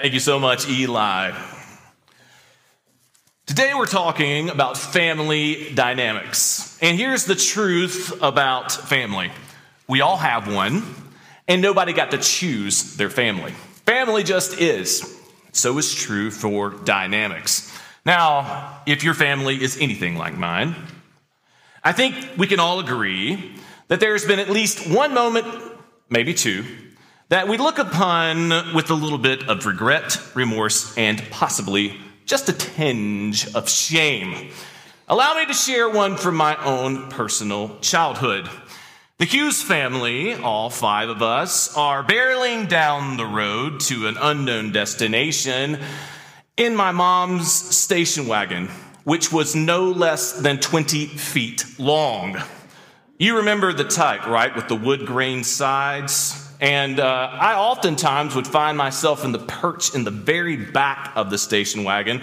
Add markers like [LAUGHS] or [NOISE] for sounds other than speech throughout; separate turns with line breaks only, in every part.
Thank you so much, Eli. Today we're talking about family dynamics. And here's the truth about family we all have one, and nobody got to choose their family. Family just is. So is true for dynamics. Now, if your family is anything like mine, I think we can all agree that there's been at least one moment, maybe two, that we look upon with a little bit of regret, remorse, and possibly just a tinge of shame. Allow me to share one from my own personal childhood. The Hughes family, all five of us, are barreling down the road to an unknown destination in my mom's station wagon, which was no less than 20 feet long. You remember the type, right? With the wood grain sides. And uh, I oftentimes would find myself in the perch in the very back of the station wagon.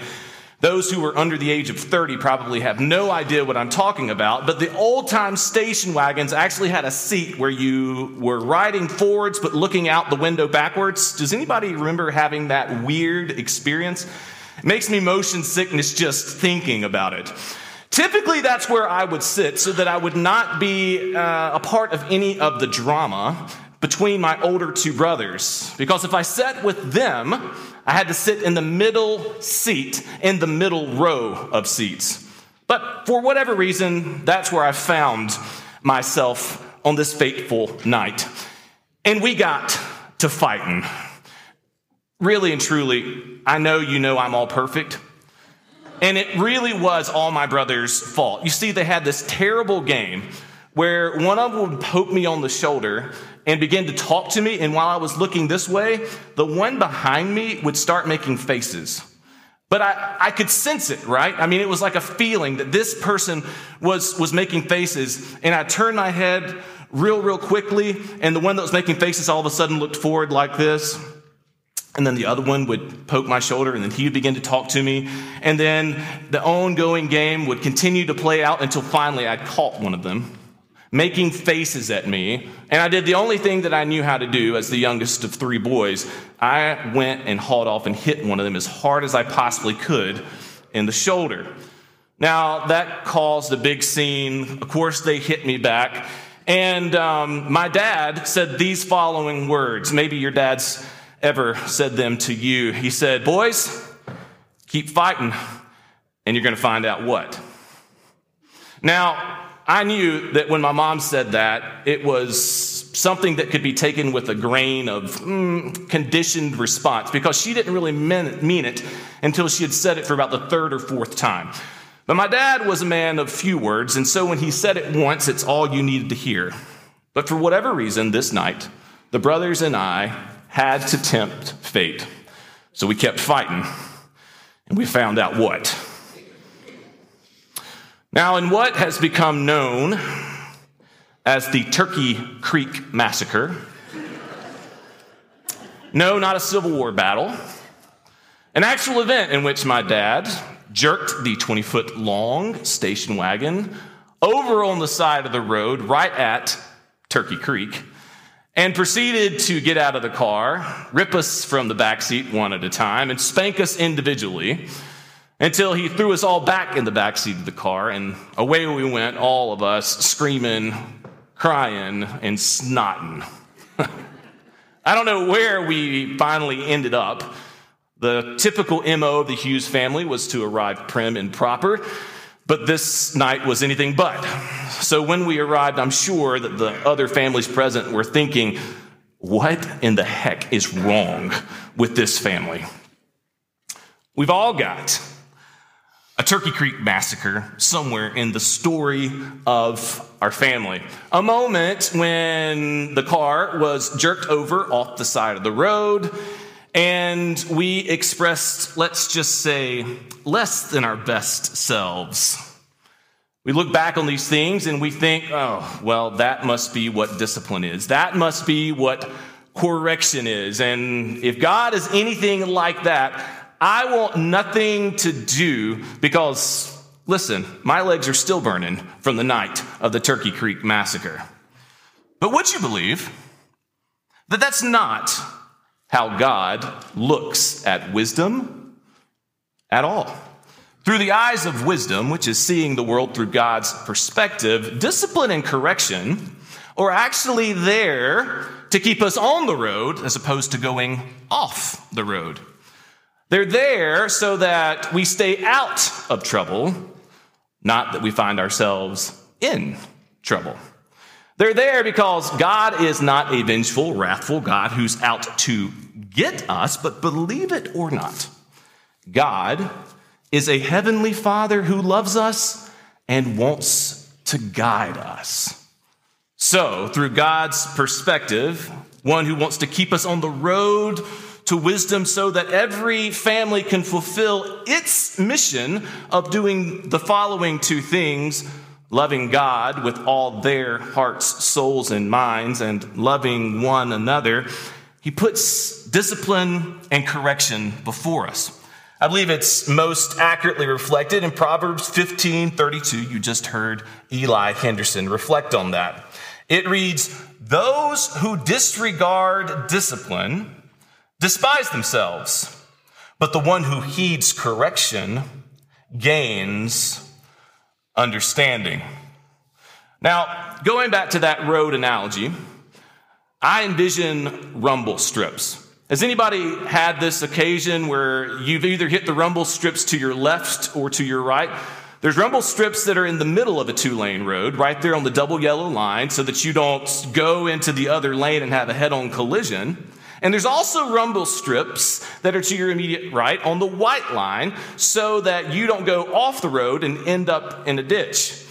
Those who were under the age of 30 probably have no idea what I'm talking about, but the old time station wagons actually had a seat where you were riding forwards but looking out the window backwards. Does anybody remember having that weird experience? It makes me motion sickness just thinking about it. Typically, that's where I would sit so that I would not be uh, a part of any of the drama between my older two brothers. Because if I sat with them, I had to sit in the middle seat, in the middle row of seats. But for whatever reason, that's where I found myself on this fateful night. And we got to fighting. Really and truly, I know you know I'm all perfect. And it really was all my brother's fault. You see, they had this terrible game where one of them would poke me on the shoulder and begin to talk to me. And while I was looking this way, the one behind me would start making faces. But I, I could sense it, right? I mean, it was like a feeling that this person was, was making faces. And I turned my head real, real quickly. And the one that was making faces all of a sudden looked forward like this. And then the other one would poke my shoulder, and then he would begin to talk to me. And then the ongoing game would continue to play out until finally I'd caught one of them making faces at me. And I did the only thing that I knew how to do as the youngest of three boys. I went and hauled off and hit one of them as hard as I possibly could in the shoulder. Now, that caused a big scene. Of course, they hit me back. And um, my dad said these following words. Maybe your dad's ever said them to you. He said, Boys, keep fighting, and you're going to find out what. Now, I knew that when my mom said that, it was something that could be taken with a grain of mm, conditioned response because she didn't really mean it until she had said it for about the third or fourth time. But my dad was a man of few words, and so when he said it once, it's all you needed to hear. But for whatever reason, this night, the brothers and I had to tempt fate. So we kept fighting, and we found out what. Now, in what has become known as the Turkey Creek Massacre, no, not a Civil War battle, an actual event in which my dad jerked the 20 foot long station wagon over on the side of the road right at Turkey Creek and proceeded to get out of the car, rip us from the back seat one at a time, and spank us individually until he threw us all back in the back seat of the car, and away we went, all of us screaming, crying, and snotting. [LAUGHS] I don't know where we finally ended up. The typical MO of the Hughes family was to arrive prim and proper, but this night was anything but. So when we arrived, I'm sure that the other families present were thinking, what in the heck is wrong with this family? We've all got a Turkey Creek massacre somewhere in the story of our family. A moment when the car was jerked over off the side of the road and we expressed, let's just say, less than our best selves. We look back on these things and we think, oh, well, that must be what discipline is. That must be what correction is. And if God is anything like that, I want nothing to do because, listen, my legs are still burning from the night of the Turkey Creek massacre. But would you believe that that's not how God looks at wisdom at all. Through the eyes of wisdom, which is seeing the world through God's perspective, discipline and correction are actually there to keep us on the road as opposed to going off the road. They're there so that we stay out of trouble, not that we find ourselves in trouble. They're there because God is not a vengeful, wrathful God who's out to get us, but believe it or not, God is a heavenly Father who loves us and wants to guide us. So, through God's perspective, one who wants to keep us on the road to wisdom so that every family can fulfill its mission of doing the following two things loving God with all their hearts, souls, and minds, and loving one another, he puts discipline and correction before us. I believe it's most accurately reflected in Proverbs 15 32. You just heard Eli Henderson reflect on that. It reads, Those who disregard discipline despise themselves, but the one who heeds correction gains understanding. Now, going back to that road analogy, I envision rumble strips. Has anybody had this occasion where you've either hit the rumble strips to your left or to your right? There's rumble strips that are in the middle of a two lane road, right there on the double yellow line, so that you don't go into the other lane and have a head on collision. And there's also rumble strips that are to your immediate right on the white line so that you don't go off the road and end up in a ditch.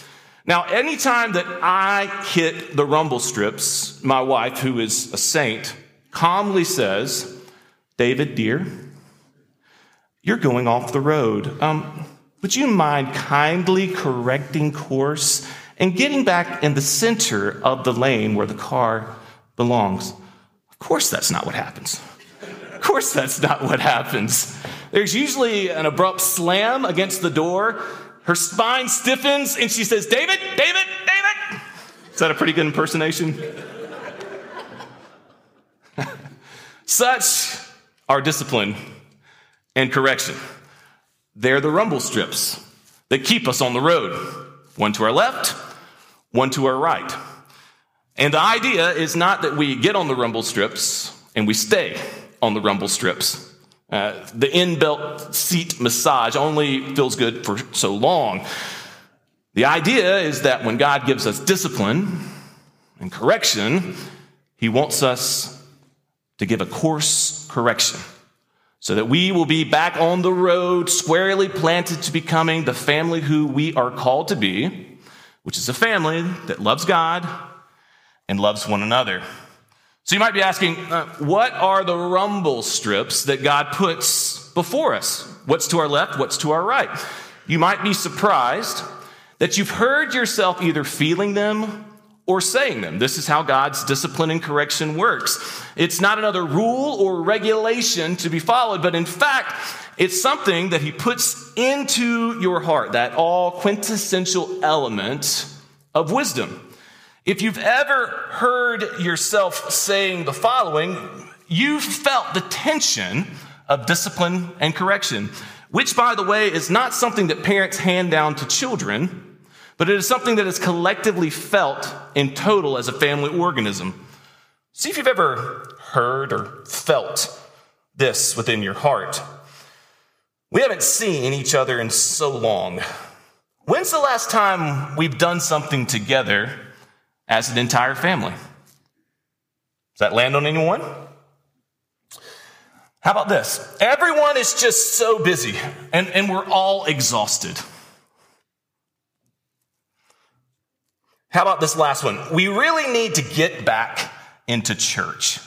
Now, anytime that I hit the rumble strips, my wife, who is a saint, calmly says, David, dear, you're going off the road. Um, would you mind kindly correcting course and getting back in the center of the lane where the car belongs? Of course, that's not what happens. Of course, that's not what happens. There's usually an abrupt slam against the door. Her spine stiffens and she says, David, David, David. Is that a pretty good impersonation? [LAUGHS] Such are discipline and correction. They're the rumble strips that keep us on the road, one to our left, one to our right. And the idea is not that we get on the rumble strips and we stay on the rumble strips. Uh, the in-belt seat massage only feels good for so long. The idea is that when God gives us discipline and correction, He wants us to give a course correction so that we will be back on the road, squarely planted to becoming the family who we are called to be, which is a family that loves God and loves one another. So you might be asking, uh, what are the rumble strips that God puts before us? What's to our left? What's to our right? You might be surprised that you've heard yourself either feeling them or saying them. This is how God's discipline and correction works. It's not another rule or regulation to be followed, but in fact, it's something that He puts into your heart, that all quintessential element of wisdom. If you've ever heard yourself saying the following, you've felt the tension of discipline and correction, which, by the way, is not something that parents hand down to children, but it is something that is collectively felt in total as a family organism. See if you've ever heard or felt this within your heart. We haven't seen each other in so long. When's the last time we've done something together as an entire family. Does that land on anyone? How about this? Everyone is just so busy and, and we're all exhausted. How about this last one? We really need to get back into church.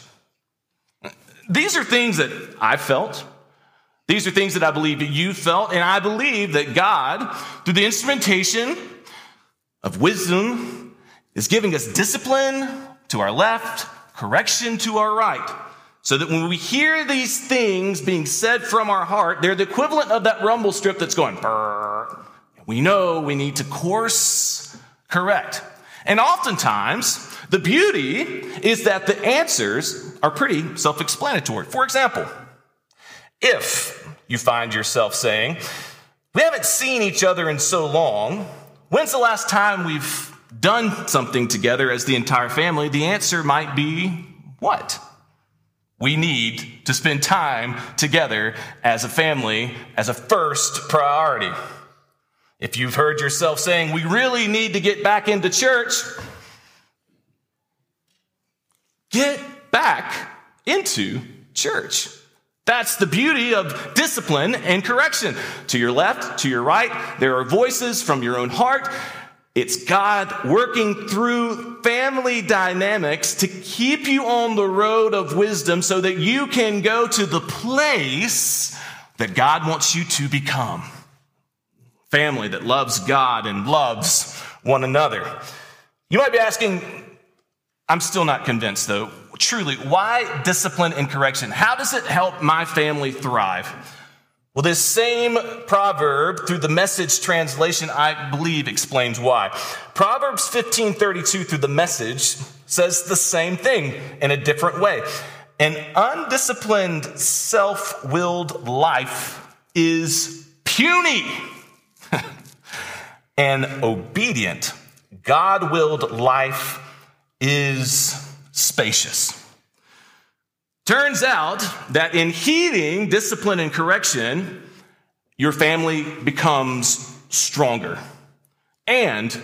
These are things that I felt. These are things that I believe that you felt. And I believe that God, through the instrumentation of wisdom is giving us discipline to our left, correction to our right. So that when we hear these things being said from our heart, they're the equivalent of that rumble strip that's going, Brr. we know we need to course correct. And oftentimes, The beauty is that the answers are pretty self explanatory. For example, if you find yourself saying, We haven't seen each other in so long, when's the last time we've done something together as the entire family? The answer might be what? We need to spend time together as a family as a first priority. If you've heard yourself saying, we really need to get back into church, get back into church. That's the beauty of discipline and correction. To your left, to your right, there are voices from your own heart. It's God working through family dynamics to keep you on the road of wisdom so that you can go to the place that God wants you to become family that loves God and loves one another. You might be asking, I'm still not convinced though. Truly, why discipline and correction? How does it help my family thrive? Well, this same proverb through the message translation, I believe, explains why. Proverbs 15:32 through the message says the same thing in a different way. An undisciplined, self-willed life is puny. [LAUGHS] An obedient, God willed life is spacious. Turns out that in heeding discipline and correction, your family becomes stronger. And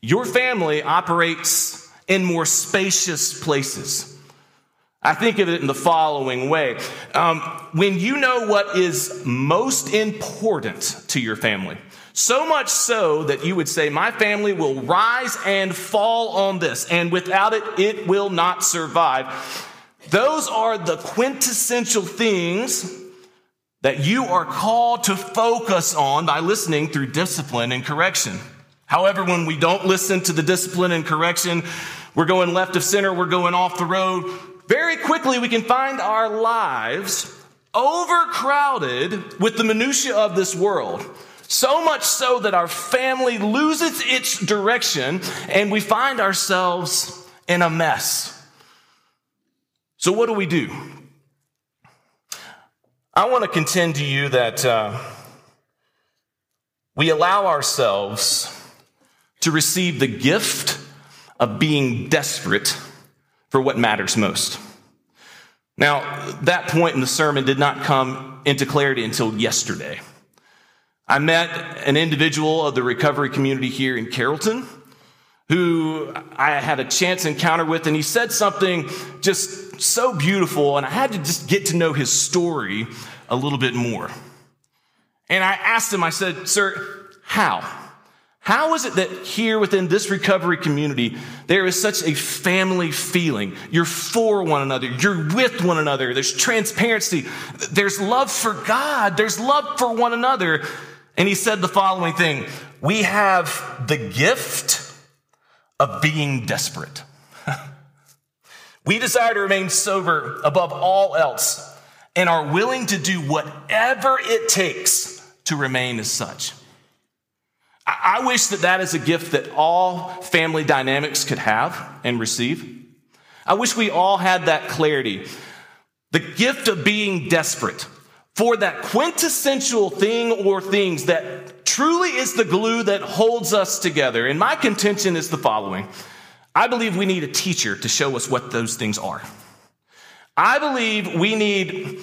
your family operates in more spacious places. I think of it in the following way. Um, when you know what is most important to your family, so much so that you would say, My family will rise and fall on this, and without it, it will not survive. Those are the quintessential things that you are called to focus on by listening through discipline and correction. However, when we don't listen to the discipline and correction, we're going left of center, we're going off the road. Very quickly, we can find our lives overcrowded with the minutiae of this world. So much so that our family loses its direction and we find ourselves in a mess. So, what do we do? I want to contend to you that uh, we allow ourselves to receive the gift of being desperate for what matters most. Now, that point in the sermon did not come into clarity until yesterday. I met an individual of the recovery community here in Carrollton who I had a chance encounter with, and he said something just so beautiful, and I had to just get to know his story a little bit more. And I asked him, I said, Sir, how? How is it that here within this recovery community, there is such a family feeling? You're for one another, you're with one another, there's transparency, there's love for God, there's love for one another. And he said the following thing We have the gift of being desperate. [LAUGHS] we desire to remain sober above all else and are willing to do whatever it takes to remain as such. I wish that that is a gift that all family dynamics could have and receive. I wish we all had that clarity. The gift of being desperate for that quintessential thing or things that truly is the glue that holds us together. And my contention is the following I believe we need a teacher to show us what those things are. I believe we need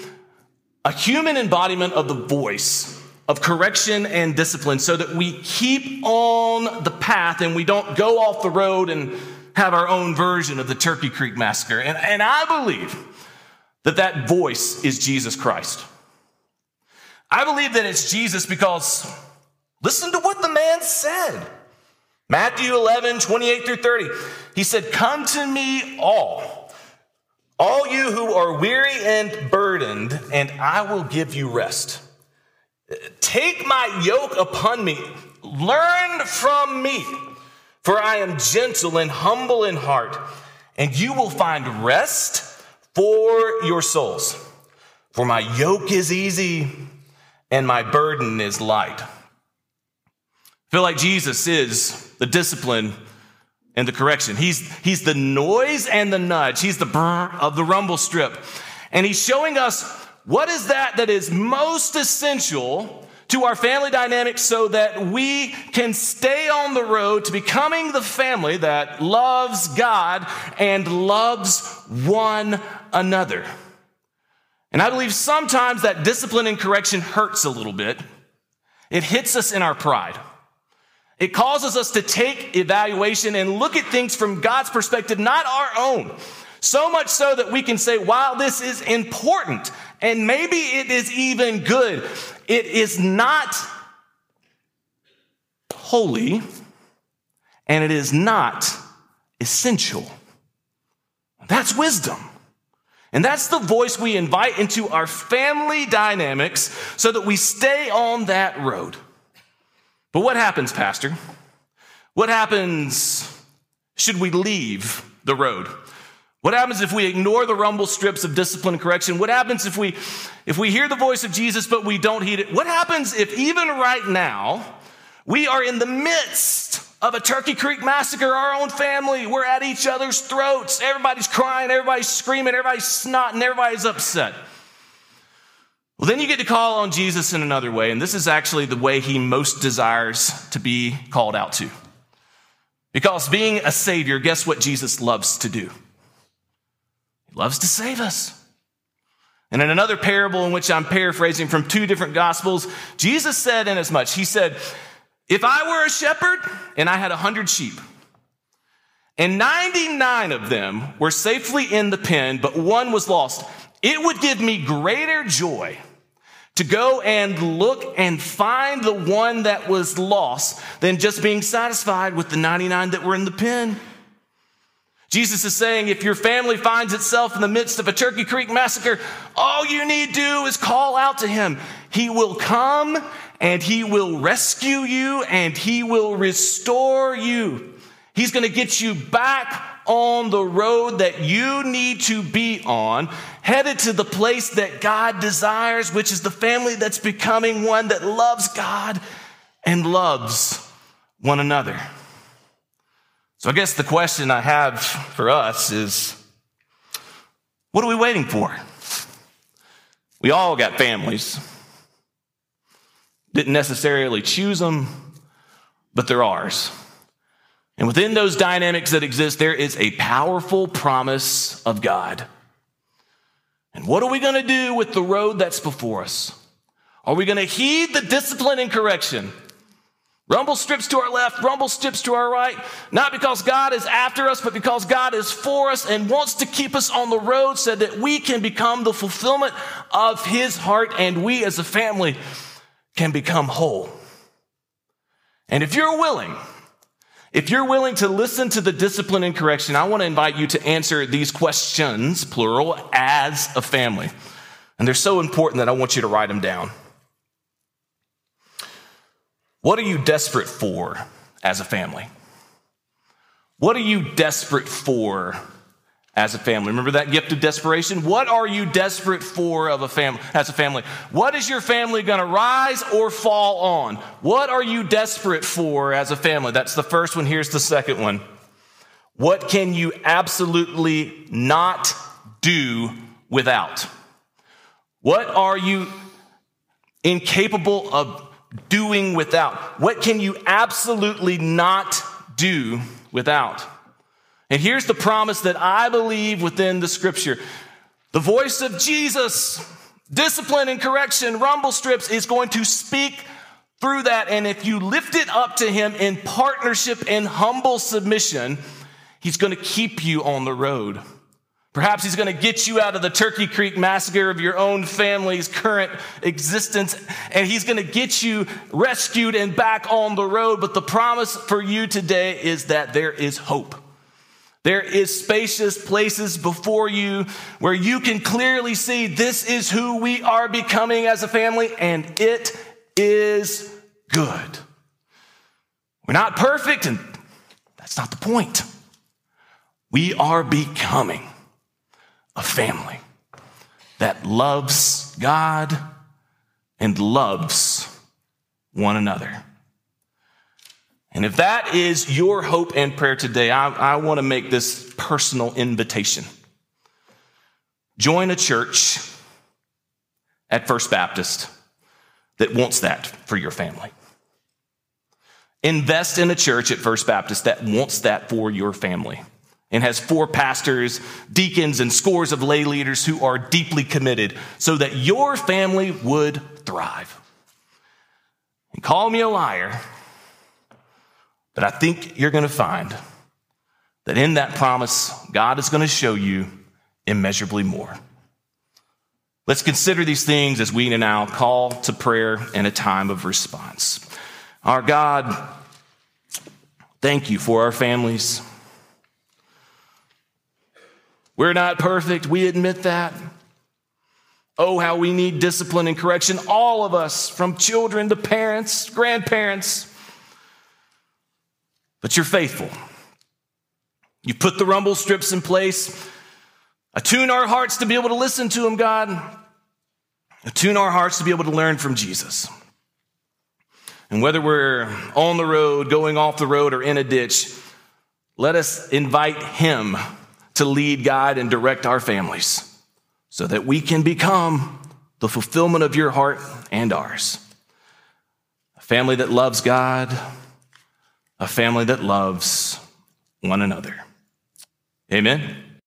a human embodiment of the voice of correction and discipline so that we keep on the path and we don't go off the road and have our own version of the Turkey Creek Massacre. And, and I believe that that voice is Jesus Christ. I believe that it's Jesus because listen to what the man said. Matthew 11, 28 through 30. He said, Come to me all, all you who are weary and burdened, and I will give you rest. Take my yoke upon me, learn from me, for I am gentle and humble in heart, and you will find rest for your souls. For my yoke is easy and my burden is light. Feel like Jesus is the discipline and the correction. He's, he's the noise and the nudge. He's the brr of the rumble strip. And he's showing us what is that that is most essential to our family dynamics so that we can stay on the road to becoming the family that loves God and loves one another. And I believe sometimes that discipline and correction hurts a little bit. It hits us in our pride. It causes us to take evaluation and look at things from God's perspective, not our own. So much so that we can say, while this is important and maybe it is even good, it is not holy and it is not essential. That's wisdom. And that's the voice we invite into our family dynamics so that we stay on that road. But what happens, Pastor? What happens should we leave the road? What happens if we ignore the rumble strips of discipline and correction? What happens if we if we hear the voice of Jesus but we don't heed it? What happens if even right now we are in the midst of a Turkey Creek massacre, our own family, we're at each other's throats, everybody's crying, everybody's screaming, everybody's snotting, everybody's upset. Well, then you get to call on Jesus in another way, and this is actually the way he most desires to be called out to. Because being a savior, guess what Jesus loves to do? He loves to save us. And in another parable in which I'm paraphrasing from two different gospels, Jesus said in as much, he said, if I were a shepherd and I had a hundred sheep, and 99 of them were safely in the pen, but one was lost, it would give me greater joy to go and look and find the one that was lost than just being satisfied with the 99 that were in the pen. Jesus is saying if your family finds itself in the midst of a Turkey Creek massacre, all you need do is call out to him. He will come and he will rescue you and he will restore you. He's going to get you back on the road that you need to be on, headed to the place that God desires, which is the family that's becoming one that loves God and loves one another. So I guess the question I have for us is what are we waiting for? We all got families. Didn't necessarily choose them, but they're ours. And within those dynamics that exist, there is a powerful promise of God. And what are we going to do with the road that's before us? Are we going to heed the discipline and correction? Rumble strips to our left, rumble strips to our right, not because God is after us, but because God is for us and wants to keep us on the road so that we can become the fulfillment of His heart and we as a family can become whole. And if you're willing, if you're willing to listen to the discipline and correction, I want to invite you to answer these questions, plural, as a family. And they're so important that I want you to write them down. What are you desperate for as a family? What are you desperate for as a family. Remember that gift of desperation? What are you desperate for of a family as a family? What is your family going to rise or fall on? What are you desperate for as a family? That's the first one. Here's the second one. What can you absolutely not do without? What are you incapable of doing without? What can you absolutely not do without? And here's the promise that I believe within the scripture the voice of Jesus, discipline and correction, rumble strips, is going to speak through that. And if you lift it up to Him in partnership and humble submission, He's going to keep you on the road. Perhaps he's going to get you out of the Turkey Creek massacre of your own family's current existence, and he's going to get you rescued and back on the road. But the promise for you today is that there is hope. There is spacious places before you where you can clearly see this is who we are becoming as a family, and it is good. We're not perfect, and that's not the point. We are becoming a family that loves God and loves one another. And if that is your hope and prayer today, I, I want to make this personal invitation. Join a church at First Baptist that wants that for your family. Invest in a church at First Baptist that wants that for your family and has four pastors, deacons, and scores of lay leaders who are deeply committed so that your family would thrive. And call me a liar, but I think you're going to find that in that promise, God is going to show you immeasurably more. Let's consider these things as we now call to prayer in a time of response. Our God, thank you for our families. We're not perfect. We admit that. Oh, how we need discipline and correction. All of us, from children to parents, grandparents. But you're faithful. You put the rumble strips in place. Attune our hearts to be able to listen to Him, God. Attune our hearts to be able to learn from Jesus. And whether we're on the road, going off the road, or in a ditch, let us invite Him to lead, guide, and direct our families so that we can become the fulfillment of your heart and ours. A family that loves God, a family that loves one another. Amen.